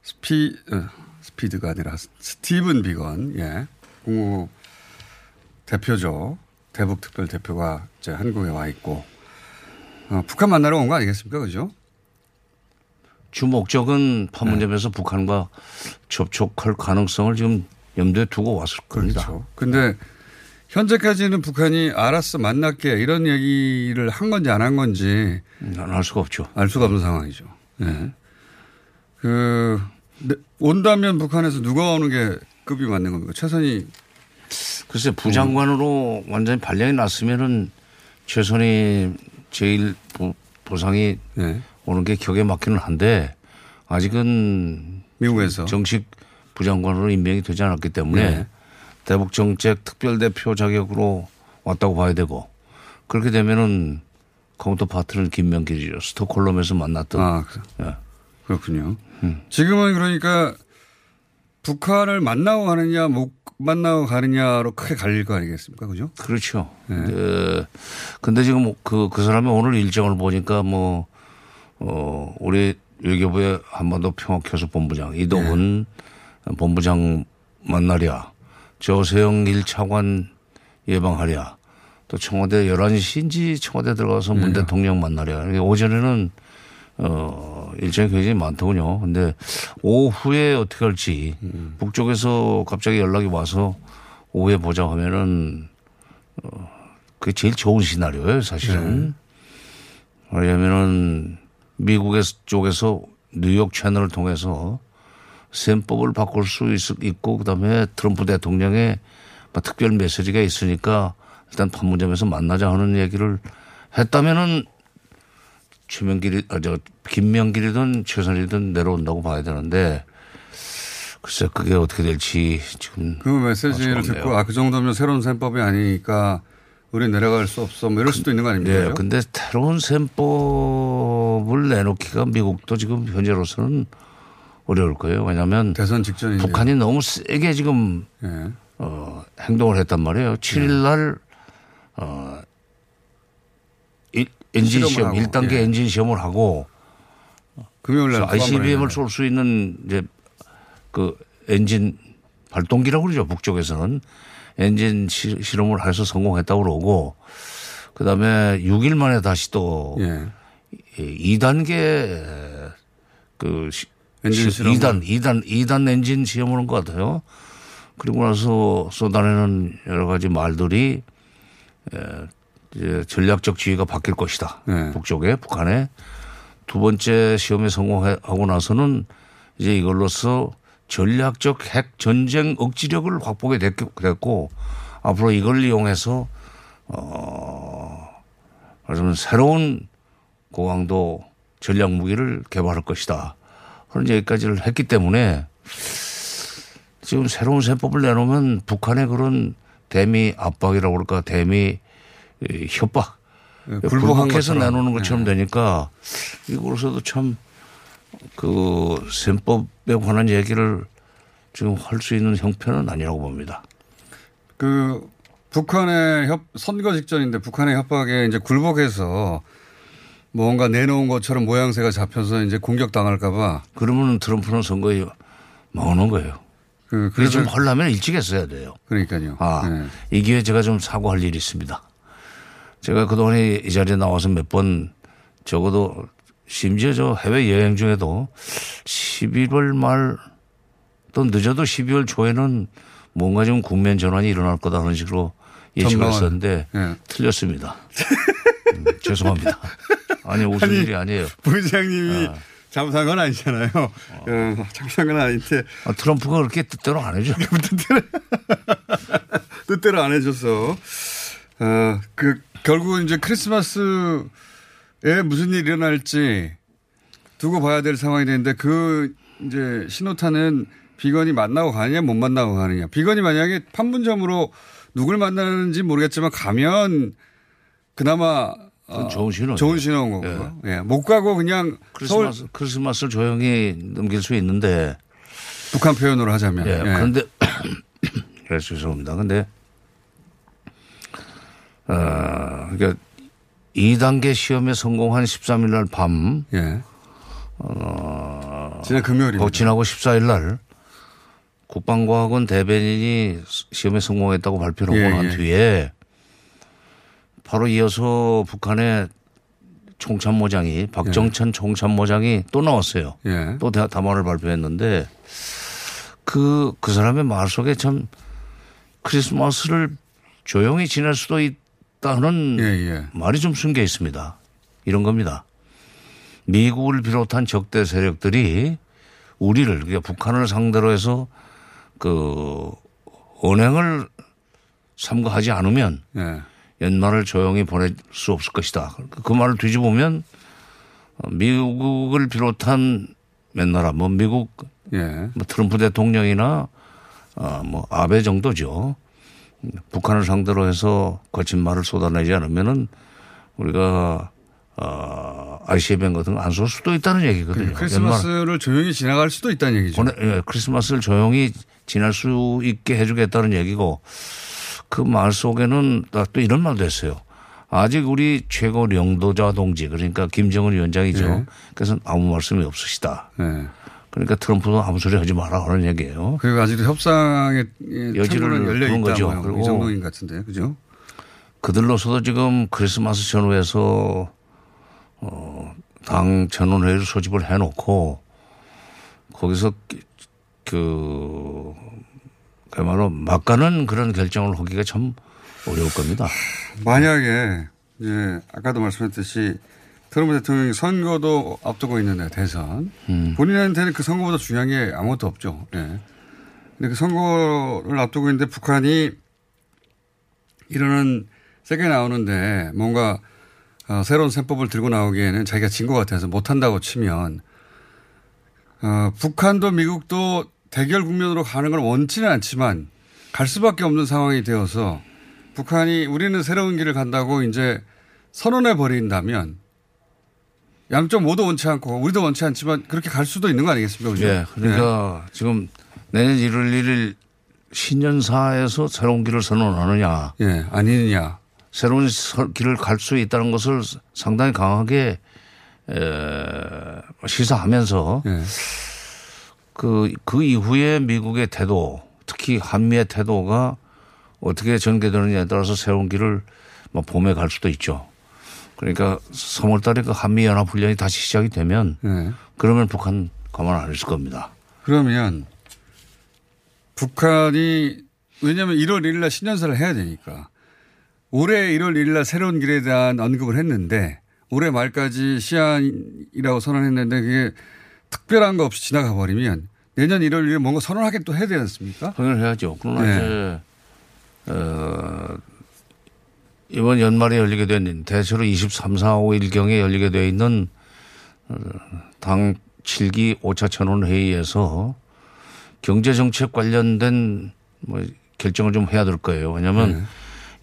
스피, 어, 스피드가 아니라 스티븐 비건, 예. 국무 대표죠. 대북 특별 대표가 이제 한국에 와 있고, 어, 북한 만나러 온 거 아니겠습니까? 그죠? 주 목적은 판문점에서 북한과 접촉할 가능성을 지금 염두에 두고 왔을 겁니다. 그렇죠. 근데 현재까지는 북한이 알았어 만날게 이런 얘기를 한 건지 안 한 건지 알 수가 없죠. 알 수가 없는 상황이죠. 네. 그 네, 온다면 북한에서 누가 오는 게 급이 맞는 겁니까? 최선이 글쎄 부장관으로 완전히 발령이 났으면은 최선이 제일 보, 보상이 네. 오는 게 격에 맞기는 한데 아직은 미국에서 정식 부장관으로 임명이 되지 않았기 때문에 네. 대북 정책 특별대표 자격으로 왔다고 봐야 되고 그렇게 되면은 counterpart는 김명길이죠. 스톡홀름에서 만났던. 아, 예. 그렇군요. 지금은 그러니까 북한을 만나고 가느냐 못 만나고 가느냐로 크게 갈릴 거 아니겠습니까? 그죠? 그렇죠. 네. 네. 근데 지금 그, 그 사람이 오늘 일정을 보니까 뭐, 어, 우리 외교부의 한반도 평화교섭 본부장 이도훈 네. 본부장 만나랴. 저세영 1차관 예방하랴. 또 청와대 11시인지 청와대 들어가서 문 네. 대통령 만나랴. 오전에는 어, 일정이 굉장히 많더군요. 근데 오후에 어떻게 할지 북쪽에서 갑자기 연락이 와서 오후에 보자 하면은 어, 그게 제일 좋은 시나리오예요, 사실은. 왜냐면은 미국의 쪽에서 뉴욕 채널을 통해서 셈법을 바꿀 수 있, 있고 그다음에 트럼프 대통령의 뭐 특별 메시지가 있으니까 일단 판문점에서 만나자 하는 얘기를 했다면은 최명길이, 아, 저, 김명길이든 최선이든 내려온다고 봐야 되는데 글쎄 그게 어떻게 될지 지금. 그 메시지를. 듣고 아, 그 정도면 새로운 셈법이 아니니까 우리 내려갈 수 없어 뭐 이럴 수도 있는 거 아닙니까? 네, 그죠? 근데 새로운 셈법을 내놓기가 미국도 지금 현재로서는 어려울 거예요. 왜냐하면 대선 직전인데 북한이 너무 세게 지금 예. 어, 행동을 했단 말이에요. 7일 날 어, 일- 엔진 시험, 하고, 1단계 예. 엔진 시험을 하고 금요일 날 ICBM을 쏠 수 있는 이제 그 엔진 발동기라고 그러죠. 북쪽에서는 엔진 시, 실험을 해서 성공했다고 그러고 그 다음에 6일 만에 다시 또 예. 2단계 그 시, 엔진 시- 실험을. 2단 2단 2단 엔진 시험을 한 것 같아요. 그리고 나서 쏟아내는 여러 가지 말들이 에, 이제 전략적 지위가 바뀔 것이다. 네. 북쪽에 북한에 두 번째 시험에 성공하고 나서는 이제 이걸로써 전략적 핵 전쟁 억지력을 확보하게 됐- 됐고 앞으로 이걸 이용해서 어 말하자면 새로운 고강도 전략 무기를 개발할 것이다. 그런 얘기까지를 했기 때문에 지금 새로운 셈법을 내놓으면 북한의 그런 대미 압박이라고 그럴까 대미 이 협박 불복해서 것처럼. 내놓는 것처럼 되니까 이거로서도 참 그 셈법에 관한 얘기를 지금 할 수 있는 형편은 아니라고 봅니다. 그 북한의 협 선거 직전인데 북한의 협박에 이제 굴복해서 뭔가 내놓은 것처럼 모양새가 잡혀서 이제 공격 당할까봐 그러면 트럼프는 선거에 망하는 거예요. 그, 그래서 좀 하려면 일찍 했어야 돼요. 그러니까요. 아, 네. 이 기회에 제가 좀 사과할 일이 있습니다. 제가 그동안에 이 자리에 나와서 몇 번 적어도 심지어 저 해외 여행 중에도 11월 말 또 늦어도 12월 초에는 뭔가 좀 국면 전환이 일어날 거다 하는 식으로 예측을. 했었는데 예. 틀렸습니다. 음, 죄송합니다. 아니 웃을 아니, 일이 아니에요. 부장님이 아. 잘못한 건 아니잖아요. 어, 잘못한 건 아닌데. 아, 트럼프가 그렇게 뜻대로 안 해줘. 뜻대로 안 해줘서. 어, 그, 결국 이제 크리스마스 에 무슨 일이 일어날지 두고 봐야 될 상황이 되는데 그 이제 신호탄은 비건이 만나고 가느냐 못 만나고 가느냐. 비건이 만약에 판문점으로 누굴 만나는지 모르겠지만 가면 그나마 어, 좋은 신호. 좋은 신호인 거고요. 예. 못 가고 그냥 서울 크리스마스, 크리스마스를 조용히 넘길 수 있는데 북한 표현으로 하자면. 예. 예. 그런데 그래 죄송합니다. 근데 어, 그러니까 2단계 시험에 성공한 13일 날 밤. 예. 어, 지난 금요일입니다. 그 지나고 14일 날 국방과학원 대변인이 시험에 성공했다고 발표를 하고 예, 난 예. 뒤에 바로 이어서 북한의 총참모장이 박정찬 총참모장이 또 나왔어요. 예. 또 대- 담화를 발표했는데 그, 그 사람의 말 속에 참 크리스마스를 조용히 지낼 수도 있 다는 예, 말이 좀 숨겨 있습니다. 이런 겁니다. 미국을 비롯한 적대 세력들이 우리를 그러니까 북한을 상대로 해서 그 언행을 삼가하지 않으면 예. 연말을 조용히 보낼 수 없을 것이다. 그 말을 뒤집으면 미국을 비롯한 몇 나라, 뭐 미국, 예. 뭐 트럼프 대통령이나 어, 뭐 아베 정도죠. 북한을 상대로 해서 거친 말을 쏟아내지 않으면은 우리가 어, ICBM 같은 거 안 쏠 수도 있다는 얘기거든요. 연말- 크리스마스를 조용히 지나갈 수도 있다는 얘기죠. 보내, 예, 크리스마스를 조용히 지날 수 있게 해주겠다는 얘기고 그 말 속에는 또- 또 이런 말도 했어요. 아직 우리 최고領導자 동지 그러니까 김정은 위원장이죠. 네. 그래서 아무 말씀이 없으시다. 네. 그러니까 트럼프도 아무 소리 하지 마라 그런 얘기예요. 그리고 아직도 협상의 여지를 열려 있다. 거죠. 뭐 그리고 이 정도인 것 같은데, 그죠? 그들로서도 지금 크리스마스 전후에서 어, 당 전원회의를 소집을 해놓고 거기서 그 그야말로 막가는 그런 결정을 하기가 참 어려울 겁니다. 만약에 이제 아까도 말씀했듯이 트럼프 대통령이 선거도 앞두고 있는데 대선 음. 본인한테는 그 선거보다 중요한 게 아무것도 없죠. 예. 근데 그 선거를 앞두고 있는데 북한이 이러는 세게 나오는데 뭔가 어, 새로운 셈법을 들고 나오기에는 자기가 진 것 같아서 못한다고 치면 어, 북한도 미국도 대결 국면으로 가는 걸 원치는 않지만 갈 수밖에 없는 상황이 되어서 북한이 우리는 새로운 길을 간다고 이제 선언해 버린다면 양쪽 모두 원치 않고 우리도 원치 않지만 그렇게 갈 수도 있는 거 아니겠습니까? 그죠? 예. 그러니까 지금 내년 1월 1일 신년사에서 새로운 길을 선언하느냐. 예. 아니느냐. 새로운 서- 길을 갈 수 있다는 것을 상당히 강하게 에, 시사하면서 예. 그, 그 이후에 미국의 태도, 특히 한미의 태도가 어떻게 전개되느냐에 따라서 새로운 길을 뭐 봄에 갈 수도 있죠. 그러니까 3월 달에 그 한미 연합 훈련이 다시 시작이 되면 예. 그러면 북한 가만 안 있을 겁니다. 그러면 북한이 왜냐하면 1월 1일 날 신년사를 해야 되니까 올해 1월 1일 날 새로운 길에 대한 언급을 했는데 올해 말까지 시한이라고 선언했는데 그게 특별한 거 없이 지나가 버리면 내년 1월 1일에 뭔가 선언하게 또 해야 되지 않습니까? 선언을 해야죠. 그러나 네. 이제 어, 이번 연말에 열리게 된 대체로 23, 4, 5일경에 열리게 되어 있는 어, 당 7기 5차 천원 회의에서 경제 정책 관련된 뭐 결정을 좀 해야 될 거예요. 왜냐하면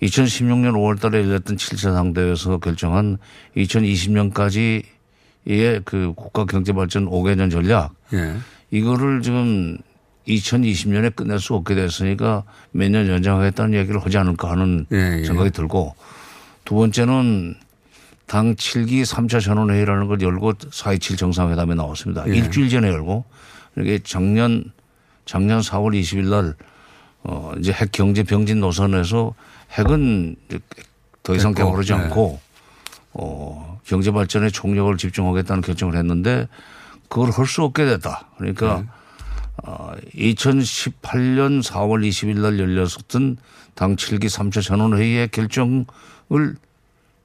2016년 5월 달에 열렸던 7차 상대에서 결정한 2020년까지의 그 국가 경제 발전 5개년 전략 예. 이거를 지금 2020년에 끝낼 수 없게 됐으니까 몇 년 연장하겠다는 얘기를 하지 않을까 하는 예, 예. 생각이 들고 두 번째는 당 7기 3차 전원회의라는 걸 열고 4.27 정상회담에 나왔습니다. 예. 일주일 전에 열고 이게 작년 작년 4월 20일 날 어, 이제 핵 경제 병진 노선에서 핵은 더 이상 됐고, 개발하지 네. 않고 어, 경제 발전에 총력을 집중하겠다는 결정을 했는데 그걸 할 수 없게 됐다. 그러니까 네. 어, 2018년 4월 20일 날 열렸었던 당 7기 3차 전원회의의 결정을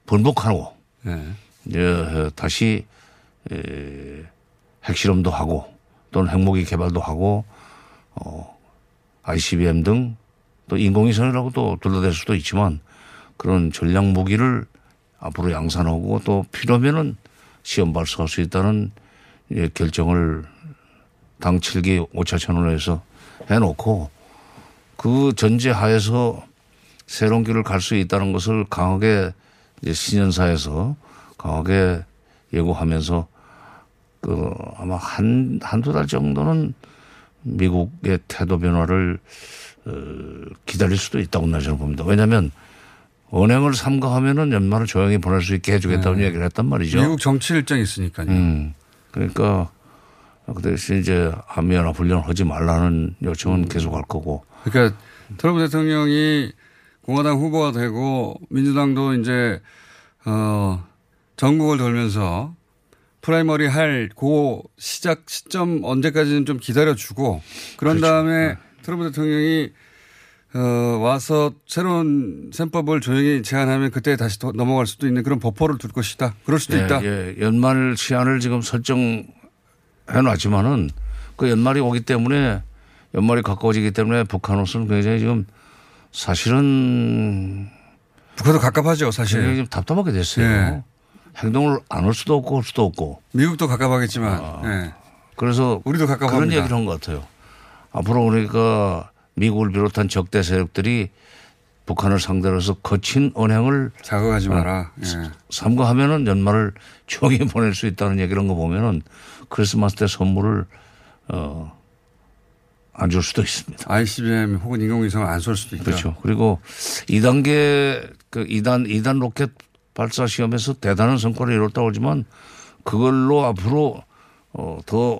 번복하고 네. 이제 다시 에, 핵실험도 하고 또는 핵무기 개발도 하고 어, ICBM 등 또 인공위성이라고 또 둘러댈 수도 있지만 그런 전략 무기를 앞으로 양산하고 또 필요하면은 시험 발사할 수 있다는 예, 결정을 당 7기 5차 천원에서 해놓고 그 전제 하에서 새로운 길을 갈 수 있다는 것을 강하게 이제 신년사에서 강하게 예고하면서 그 아마 한, 한두 달 정도는 미국의 태도 변화를 어, 기다릴 수도 있다고 나 저는 봅니다. 왜냐하면 언행을 삼가하면은 연말을 조용히 보낼 수 있게 해주겠다는 얘기를 했단 말이죠. 네. 미국 정치 일정이 있으니까요. 음. 그러니까 그 대신 이제 한미연합 훈련을 하지 말라는 요청은 음. 계속 할 거고. 그러니까 트럼프 대통령이 공화당 후보가 되고 민주당도 이제 어 전국을 돌면서 primary 할 그 시작 시점 언제까지는 좀 기다려주고 그런 그렇죠. 다음에 트럼프 대통령이 어 와서 새로운 셈법을 조용히 제안하면 그때 다시 더 넘어갈 수도 있는 그런 버퍼를 둘 것이다. 그럴 수도 예, 있다. 예. 연말 시한을 지금 설정 해 놨지만은 그 연말이 오기 때문에 연말이 가까워지기 때문에 북한으로서는 굉장히 지금 사실은 북한도 갑갑하죠, 사실. 굉장히 좀 답답하게 됐어요. 예. 행동을 안 할 수도 없고 할 수도 없고. 미국도 갑갑하겠지만. 예. 그래서 우리도 그런 갑갑합니다. 얘기를 한 것 같아요. 앞으로 그러니까 미국을 비롯한 적대 세력들이 북한을 상대로 해서 거친 언행을 자극하지 마라. 예. 삼가하면은 연말을 조용히 보낼 수 있다는 얘기를 한 거 보면은 크리스마스 때 선물을 어, 안 줄 수도 있습니다. ICBM 혹은 인공위성을 안쏠 수도 있다. 그렇죠. 그리고 2단계 그 2단 2단 로켓 발사 시험에서 대단한 성과를 이뤘다고 하지만 그걸로 앞으로 어, 더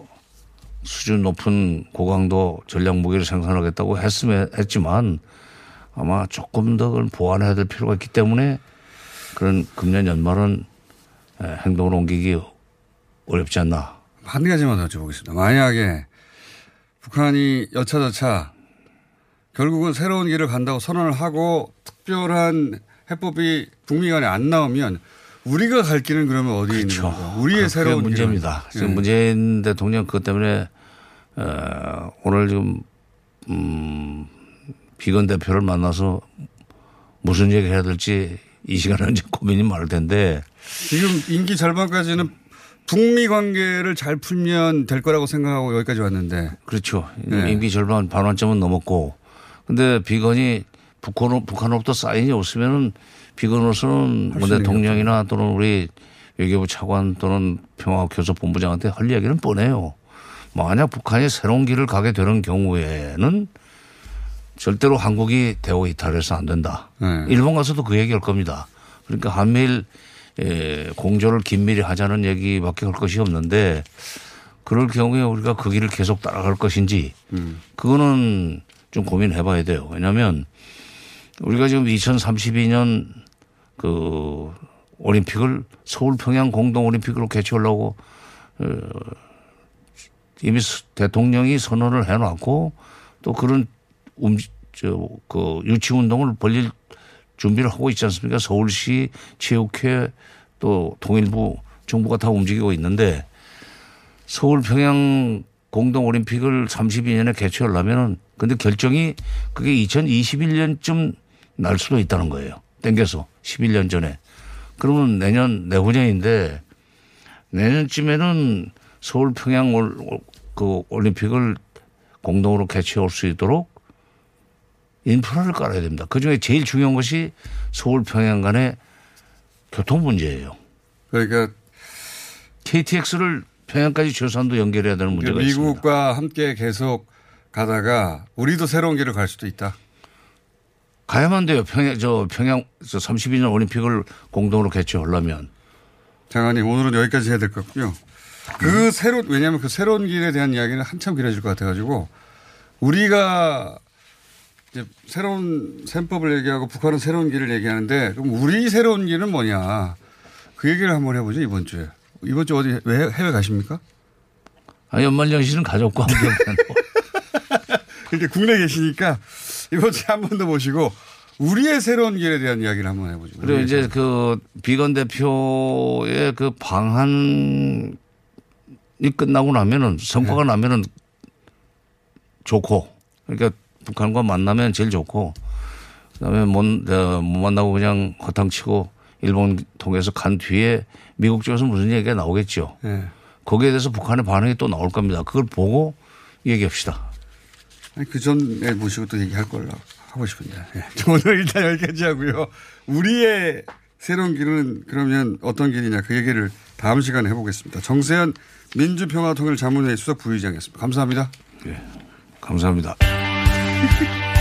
수준 높은 고강도 전략 무기를 생산하겠다고 했으면 했지만 아마 조금 더 그걸 보완해야 될 필요가 있기 때문에 그런 금년 연말은 에, 행동으로 옮기기 어렵지 않나. 한 가지만 더 여쭤보겠습니다. 만약에 북한이 여차저차 결국은 새로운 길을 간다고 선언을 하고 특별한 해법이 북미 간에 안 나오면 우리가 갈 길은 그러면 어디에 있는 거죠? 우리의 새로운 문제입니다. 길은. 지금 예. 문재인 대통령 그것 때문에 어, 오늘 지금 음, 비건 대표를 만나서 무슨 얘기 해야 될지 이 시간에 이제 고민이 많을 텐데 지금 임기 절반까지는 북미 관계를 잘 풀면 될 거라고 생각하고 여기까지 왔는데. 그렇죠. 네. 임기 절반 반환점은 넘었고 근데 비건이 북한, 북한으로부터 사인이 없으면은 비건으로서는 할수 뭐 대통령이나 또는 우리 외교부 차관 또는 평화교섭본부장한테 할 얘기는 뻔해요. 만약 북한이 새로운 길을 가게 되는 경우에는 절대로 한국이 대우 이탈해서 안 된다. 네. 일본 가서도 그 얘기 할 겁니다. 그러니까 한미일 에, 공조를 긴밀히 하자는 얘기밖에 할 것이 없는데 그럴 경우에 우리가 그 길을 계속 따라갈 것인지 그거는 좀 고민해 봐야 돼요. 왜냐하면 우리가 지금 2032년 그 올림픽을 서울 평양 공동 올림픽으로 개최하려고 어, 이미 스- 대통령이 선언을 해놨고 또 그런 움직 저 그 유치 운동을 벌릴 준비를 하고 있지 않습니까? 서울시 체육회 또 통일부 정부가 다 움직이고 있는데 서울 평양 공동 올림픽을 32년에 개최하려면은 근데 결정이 그게 2021년쯤 날 수도 있다는 거예요. 땡겨서 11년 전에. 그러면 내년 내후년인데 내년쯤에는 서울 평양 올, 올- 그 올림픽을 공동으로 개최할 수 있도록 인프라를 깔아야 됩니다. 그 중에 제일 중요한 것이 서울 평양 간의 교통 문제예요. 그러니까 KTX를 평양까지 최소한도 연결해야 되는 문제가 그러니까 있습니다. 미국과 함께 계속 가다가 우리도 새로운 길을 갈 수도 있다. 가야만 돼요. 평양 저 평양 저 32년 올림픽을 공동으로 개최하려면 장관님 오늘은 여기까지 해야 될 것 같고요. 그 새로 왜냐하면 그 새로운 길에 대한 이야기는 한참 길어질 것 같아가지고 우리가 이제 새로운 셈법을 얘기하고 북한은 새로운 길을 얘기하는데 그럼 우리 새로운 길은 뭐냐 그 얘기를 한번 해보죠 이번 주에 이번 주 어디 왜 해외 가십니까? 아, 연말 연시는 가족과 함께 이렇게 국내 계시니까 이번 주에 한 번더 모시고 우리의 새로운 길에 대한 이야기를 한번 해보죠. 그리고 이제 그 비건 대표의 그 방한이 끝나고 나면은 성과가 나면은 좋고 그러니까 북한과 만나면 제일 좋고 그다음에 못, 어, 못 만나고 그냥 허탕치고 일본 통해서 간 뒤에 미국 쪽에서 무슨 얘기가 나오겠죠. 네. 거기에 대해서 북한의 반응이 또 나올 겁니다. 그걸 보고 얘기합시다. 그 전에 모시고 또 얘기할 걸로 하고 싶은데. 예. 오늘 일단 여기까지 하고요. 우리의 새로운 길은 그러면 어떤 길이냐 그 얘기를 다음 시간에 해보겠습니다. 정세현 민주평화통일 자문회의 수석 부의장이었습니다. 감사합니다. 예. 감사합니다. Thank you.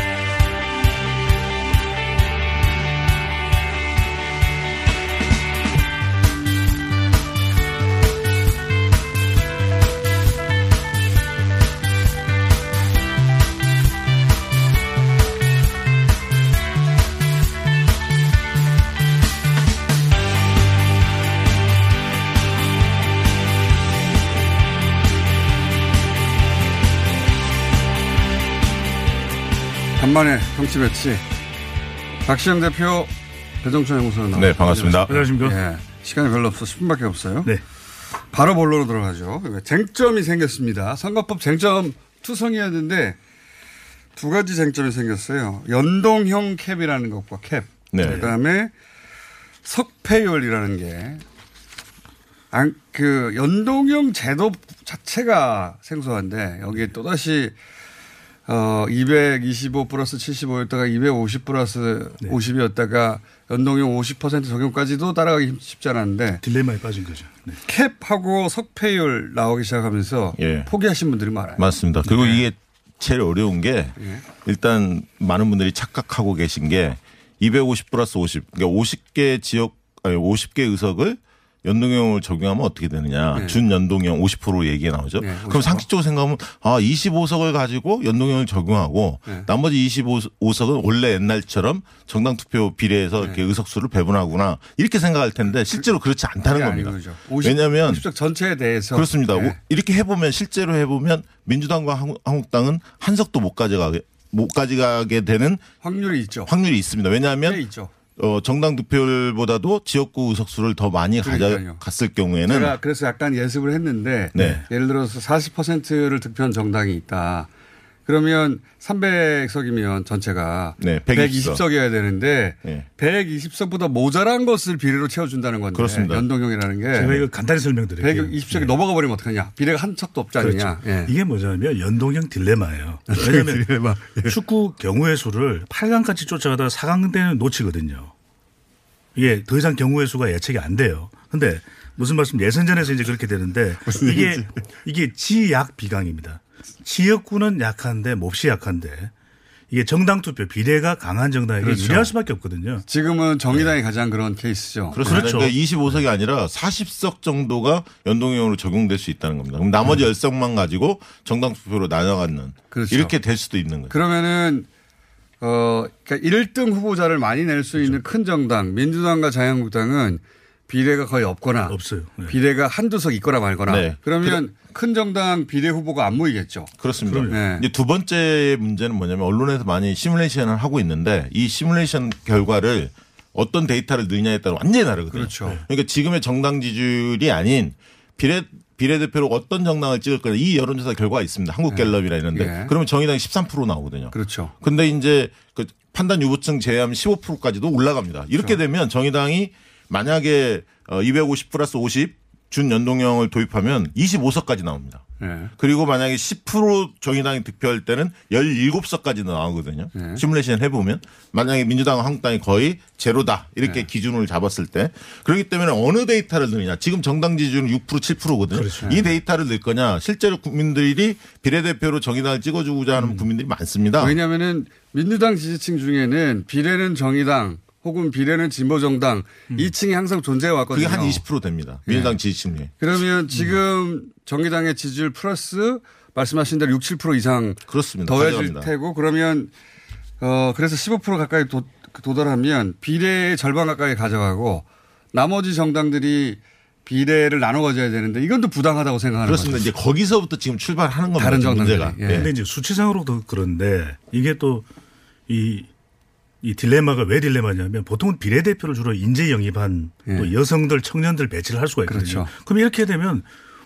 간만에 정치 배치. 박시영 대표, 배정천 연구소는 나왔습니다. 네, 반갑습니다. 안녕하십니까. 예. 시간이 별로 없어 10분밖에 없어요. 네. 바로 본론으로 들어가죠. 쟁점이 생겼습니다. 선거법 쟁점 투성이었는데 두 가지 쟁점이 생겼어요. 연동형 캡이라는 것과 캡. 네. 그다음에 석패율이라는 게. 안, 그 연동형 제도 자체가 생소한데 여기에 또다시 어, 225 플러스 75였다가 250 플러스 50이었다가 연동형 50% 적용까지도 따라가기 쉽지 않았는데 딜레마에 빠진 거죠. 네. 캡하고 석패율 나오기 시작하면서 예. 포기하신 분들이 많아요. 맞습니다. 그리고 네. 이게 제일 어려운 게 예. 일단 많은 분들이 착각하고 계신 게 250 플러스 50, 그러니까 50개 지역, 아니 50개 의석을 연동형을 적용하면 어떻게 되느냐. 네. 준연동형 50% 얘기가 나오죠. 네, 그럼 50%. 상식적으로 생각하면 아, 25석을 가지고 연동형을 적용하고 네. 나머지 25석은 원래 옛날처럼 정당 투표 비례해서 네. 이렇게 의석수를 배분하구나. 이렇게 생각할 텐데 실제로 그렇지 않다는 겁니다. 아니죠. 50, 왜냐하면 50석 전체에 대해서 그렇습니다. 네. 오- 이렇게 해보면 실제로 해보면 민주당과 한국- 한국당은 한 석도 못 가져가게 못 가져가게 되는 확률이 있죠. 확률이 있습니다. 왜냐하면. 어, 정당 득표율보다도 지역구 의석수를 더 많이. 가져갔을 경우에는 제가 그래서 약간 예습을 했는데 네. 예를 들어서 40%를 득표한 정당이 있다. 그러면 300석이면 전체가 네, 120 석. 120석이어야 되는데 네. 120석보다 모자란 것을 비례로 채워준다는 건데 그렇습니다. 연동형이라는 게 제가 이거 간단히 설명드릴게요. 120석이 넘어가 버리면 어떡하냐. 비례가 한 척도 없지 않느냐. 그렇죠. 예. 이게 뭐냐면 연동형 딜레마예요. 왜냐하면 딜레마. 예. 축구 경우의 수를 8강까지 쫓아가다가 4강 때는 놓치거든요. 이게 더 이상 경우의 수가 예측이 안 돼요. 근데 무슨 말씀 예선전에서 이제 그렇게 되는데 이게 얘기지? 이게 지약 비강입니다. 지역구는 약한데 몹시 약한데 이게 정당 투표 비례가 강한 정당에게 그렇죠. 유리할 수밖에 없거든요. 지금은 정의당이 가장 그런 케이스죠. 그렇습니다. 그렇죠. 그러니까 25석이 아니라 40석 정도가 연동형으로 적용될 수 있다는 겁니다. 그럼 나머지 10석만 가지고 정당 투표로 나눠가는 음. 그렇죠. 이렇게 될 수도 있는 거죠. 그러면은 어 그러니까 1등 후보자를 많이 낼수 있는 큰 정당 민주당과 자유한국당은 비례가 거의 없거나 없어요. 비례가 한두 석 있거나 말거나 네. 그러면 큰 정당 비례 후보가 안 모이겠죠. 그렇습니다. 네. 이제 두 번째 문제는 뭐냐면 언론에서 많이 시뮬레이션을 하고 있는데 이 시뮬레이션 결과를 어떤 데이터를 넣느냐에 따라 완전히 다르거든요. 그렇죠. 그러니까 지금의 정당 지지율이 아닌 비례 비례대표로 어떤 정당을 찍을 거냐 이 여론조사 결과가 있습니다. 한국갤럽이라 이런데 예. 그러면 정의당이 13% 나오거든요. 그렇죠. 근데 이제 그 판단 유보층 제외하면 15%까지도 올라갑니다. 이렇게 그렇죠. 되면 정의당이 만약에 어, 250 플러스 50 준연동형을 도입하면 25석까지 나옵니다. 네. 그리고 만약에 10% 정의당이 득표할 때는 17석까지도 나오거든요. 네. 시뮬레이션 해보면 만약에 민주당과 한국당이 거의 제로다 이렇게 네. 기준을 잡았을 때 그렇기 때문에 어느 데이터를 넣느냐 지금 정당 지지율은 6% 7%거든요. 그렇죠. 이 데이터를 넣을 거냐 실제로 국민들이 비례대표로 정의당을 찍어주고자 하는 국민들이 많습니다. 왜냐하면은 민주당 지지층 중에는 비례는 정의당 혹은 비례는 진보 정당 2층이 항상 존재해 왔거든요. 그게 한 20% 됩니다. 민주당 지지층 중에. 그러면 지금 정의당의 지지율 플러스 말씀하신 대로 6, 7% 이상 그렇습니다. 더해질. 테고 그러면 어 그래서 15% 가까이 도, 도달하면 비례의 절반 가까이 가져가고 나머지 정당들이 비례를 나눠 가져야 되는데 이건 또 부당하다고 생각하는 그렇습니다. 거죠. 이제 거기서부터 지금 출발하는 겁니다. 다른 지금 정당들이. 문제가. 예. 근데 이제 수치상으로도 그런데 이게 또이 이 딜레마가 왜 딜레마냐면 보통은 비례대표를 주로 인재 영입한 또 여성들 청년들 배치를 할 수가 있거든요. 예. 그렇죠. 그럼 이렇게 되면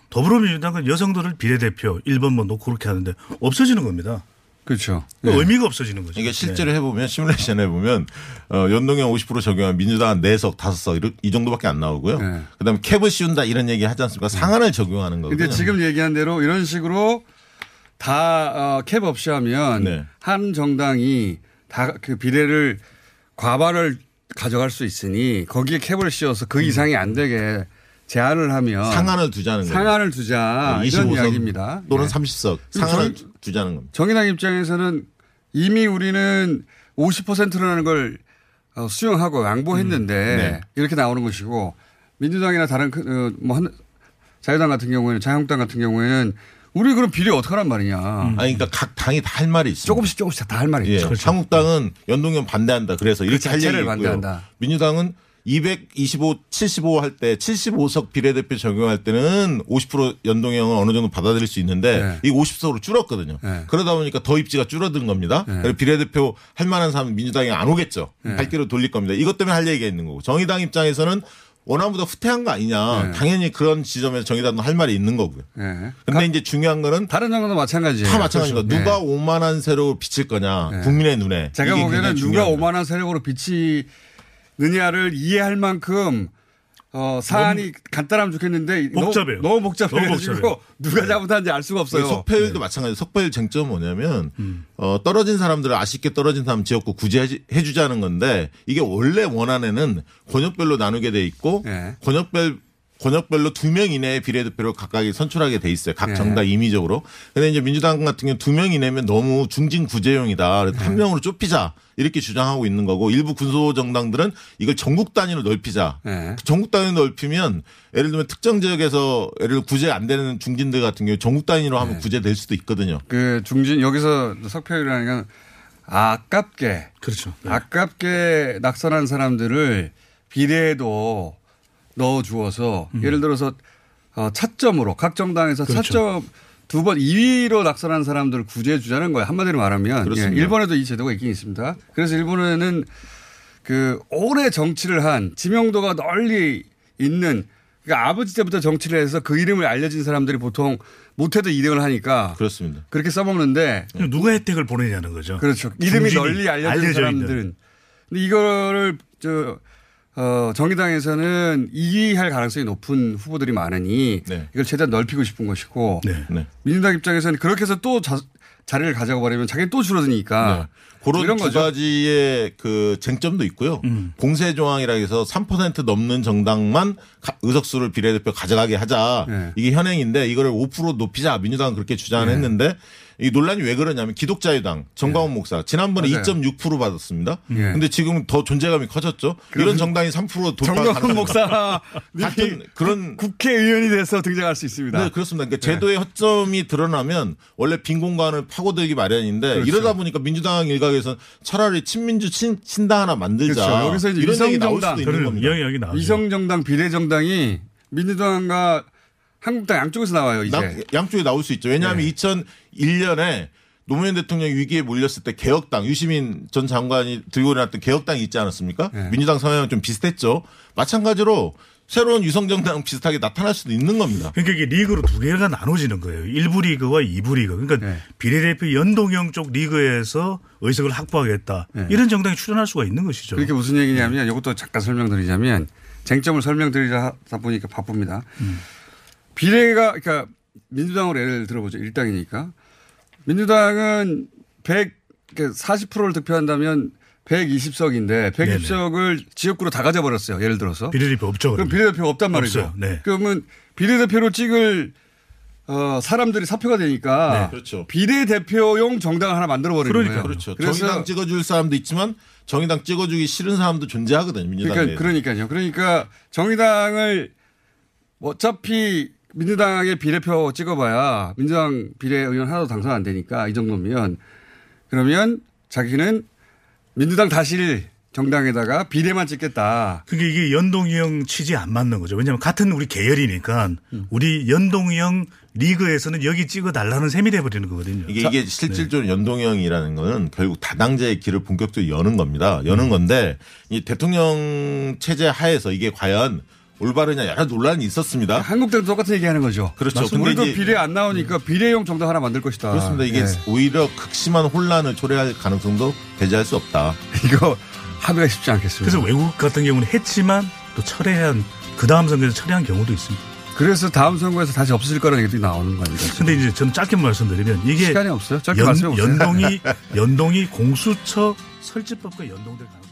더불어민주당은 여성들을 비례대표 1번 뭐 놓고 그렇게 하는데 없어지는 겁니다. 그렇죠. 그러니까 의미가 없어지는 거죠. 이게 실제로 해보면 시뮬레이션 해보면 어, 연동형 50% 적용하면 민주당 한 4석, 5석 이런- 이 정도밖에 안 나오고요. 그다음에 캡을 씌운다 이런 얘기 하지 않습니까? 상한을 적용하는 거거든요. 근데 지금 얘기한 대로 이런 식으로 다캡 없이 하면 네. 한 정당이 다 그 비례를 과반을 가져갈 수 있으니 거기에 캡을 씌워서 그 이상이 안 되게 제한을 하면 상한을 두자는 거예요. 상한을 두자 네, 이런 25석 이야기입니다. 또는 네. 30석 그럼 상한을 정- 두자는 겁니다. 정의당 입장에서는 이미 우리는 50%라는 걸 어, 수용하고 양보했는데 음. 네. 이렇게 나오는 것이고 민주당이나 다른 큰, 어, 뭐 한, 자유당 같은 경우에는 자유한국당 같은 경우에는 우리 그럼 비례 어떡하란 말이냐. 아니 그러니까 각 당이 다 할 말이 있습니다. 조금씩 조금씩 다 할 말이 예, 있죠. 한국당은 연동형 반대한다. 그래서 이렇게 그할 얘기고요. 반대한다. 민주당은 225, 75 할 때 75석 비례대표 적용할 때는 50% 연동형을 어느 정도 받아들일 수 있는데 네. 이 50석으로 줄었거든요. 그러다 보니까 더 입지가 줄어든 겁니다. 네. 그래서 비례대표 할 만한 사람은 민주당이 안 오겠죠. 네. 발길을 돌릴 겁니다. 이것 때문에 할 얘기가 있는 거고 정의당 입장에서는 원안보다 후퇴한 거 아니냐. 네. 당연히 그런 지점에서 정의당도 할 말이 있는 거고요. 네. 근데 이제 중요한 거는 다른 정당도 마찬가지예요. 다 마찬가지인 거. 그렇죠. 누가 네. 오만한 세로 비칠 거냐. 국민의 눈에. 제가 보기에는 누가. 오만한 세력으로 비치느냐를 이해할 만큼 어, 사안이 간단하면 좋겠는데 복잡해요. 너무, 너무 복잡해가지고 너무 복잡해요. 누가 잘못한지 알 수가 없어요. 네. 석패율도 마찬가지로 석패율 쟁점은 뭐냐면 어, 떨어진 사람들을 아쉽게 떨어진 사람 지역구 구제해주자는 건데 이게 원래 원안에는 권역별로 나누게 돼 있고 네. 권역별 권역별로 두 명 이내의 비례대표를 각각 선출하게 돼 있어요. 각 네. 정당 임의적으로. 근데 이제 민주당 같은 경우 두 명 이내면 너무 중진 구제용이다. 그래서 네. 한 명으로 좁히자. 이렇게 주장하고 있는 거고 일부 군소 정당들은 이걸 전국 단위로 넓히자. 네. 전국 단위로 넓히면 예를 들면 특정 지역에서 예를 들어 구제 안 되는 중진들 같은 경우 전국 단위로 하면 구제될 수도 있거든요. 그 중진 여기서 석패율이라는 건 아깝게 그렇죠. 아깝게 낙선한 사람들을 비례에도 넣어 주어서 음. 예를 들어서 어, 차점으로 각 정당에서 그렇죠. 차점 두 번 2위로 낙선한 사람들을 구제해 주자는 거예요. 한마디로 말하면 그렇습니다. 예, 일본에도 이 제도가 있긴 있습니다. 그래서 일본에는 그 오래 정치를 한 지명도가 널리 있는 그러니까 아버지 때부터 정치를 해서 그 이름을 알려진 사람들이 보통 못해도 2등을 하니까 그렇습니다. 그렇게 써먹는데 누가 혜택을 보내냐는 거죠. 그렇죠. 이름이 널리 알려진 알려져. 사람들은. 근데 이거를 저 어, 정의당에서는 이기할 가능성이 높은 후보들이 많으니 네. 이걸 최대한 넓히고 싶은 것이고 네. 민주당 입장에서는 그렇게 해서 또 자, 자리를 가져가 버리면 자기는 또 줄어드니까 그런 이런 두 거죠. 가지의 그 쟁점도 있고요. 음. 공세 조항이라 해서 3% 넘는 정당만 가- 의석수를 비례대표 가져가게 하자. 네. 이게 현행인데 이거를 5% 높이자 민주당은 그렇게 주장을 네. 했는데 이 논란이 왜 그러냐면 기독자유당 정광훈 목사 지난번에 맞아요. 2.6% 받았습니다. 예. 근데 지금 더 존재감이 커졌죠. 이런 정당이 3% 돌파 정광훈 목사 같은 그런 국회의원이 돼서 등장할 수 있습니다. 네, 그렇습니다. 그러니까 제도의 허점이 드러나면 원래 빈 공간을 파고들기 마련인데 그렇죠. 이러다 보니까 민주당 일각에서는 차라리 친민주 친, 신당 하나 만들자. 그렇죠. 여기서 이제 이런 얘기 나올 수도 있는 겁니다. 위성정당 비례정당이 민주당과 한국당 양쪽에서 나와요. 이제 남- 양쪽에 나올 수 있죠. 왜냐하면 2001년에 노무현 대통령 위기에 몰렸을 때 개혁당 유시민 전 장관이 들고 일어났던 개혁당이 있지 않았습니까? 민주당 성향은 좀 비슷했죠. 마찬가지로 새로운 유성정당 비슷하게 나타날 수도 있는 겁니다. 그러니까 이게 리그로 두 개가 나눠지는 거예요. 1부 리그와 2부 리그. 그러니까 네. 비례대표 연동형 쪽 리그에서 의석을 확보하겠다. 이런 정당이 출연할 수가 있는 것이죠. 그렇게 무슨 얘기냐면 이것도 잠깐 설명드리자면 쟁점을 설명드리자 하다 보니까 바쁩니다. 비례가 그러니까 민주당으로 예를 들어보죠. 일당이니까 민주당은 100 40%를 득표한다면 120석인데 120석을 지역구로 다 가져버렸어요. 예를 들어서 비례대표 없죠. 그럼 그러면. 비례대표가 없단 말이죠. 네. 그러면 비례대표로 찍을 어, 사람들이 사표가 되니까 네, 그렇죠. 비례대표용 정당을 하나 만들어 버리는 거예요. 그렇죠. 정의당 찍어줄 사람도 있지만 정의당 찍어주기 싫은 사람도 존재하거든요. 민주당 그러니까 내에. 그러니까요. 그러니까 정의당을 어차피 민주당의 비례표 찍어봐야 민주당 비례의원 하나도 당선 안 되니까 이 정도면 그러면 자기는 민주당 다실 정당에다가 비례만 찍겠다. 그게 이게 연동이 형 취지 안 맞는 거죠. 왜냐하면 같은 우리 계열이니까 우리 연동이 형 리그에서는 여기 찍어 달라는 셈이 돼버리는 거거든요. 이게, 이게 실질적으로 연동형이라는 거는 결국 다당제의 길을 본격적으로 여는 겁니다. 음. 여는 건데 이 대통령 체제 하에서 이게 과연 올바르냐 여러 논란이 있었습니다. 한국당도 똑같은 얘기 하는 거죠. 그렇죠. 근데 우리도 이제- 비례 안 나오니까 비례용 정당 하나 만들 것이다. 그렇습니다. 이게 예. 오히려 극심한 혼란을 초래할 가능성도 배제할 수 없다. 이거 합의가 쉽지 않겠습니다. 그래서 외국 같은 경우는 했지만 또 철회한 그 다음 선거에서 철회한 경우도 있습니다. 그래서 다음 선거에서 다시 없어질 거라는 얘기도 나오는 거 아닙니까? 근데 이제 저는 짧게 말씀드리면 이게 시간이 없어요. 짧게 연, 말씀해 보세요. 연동이 연동이 공수처 설치법과 연동될 가능성이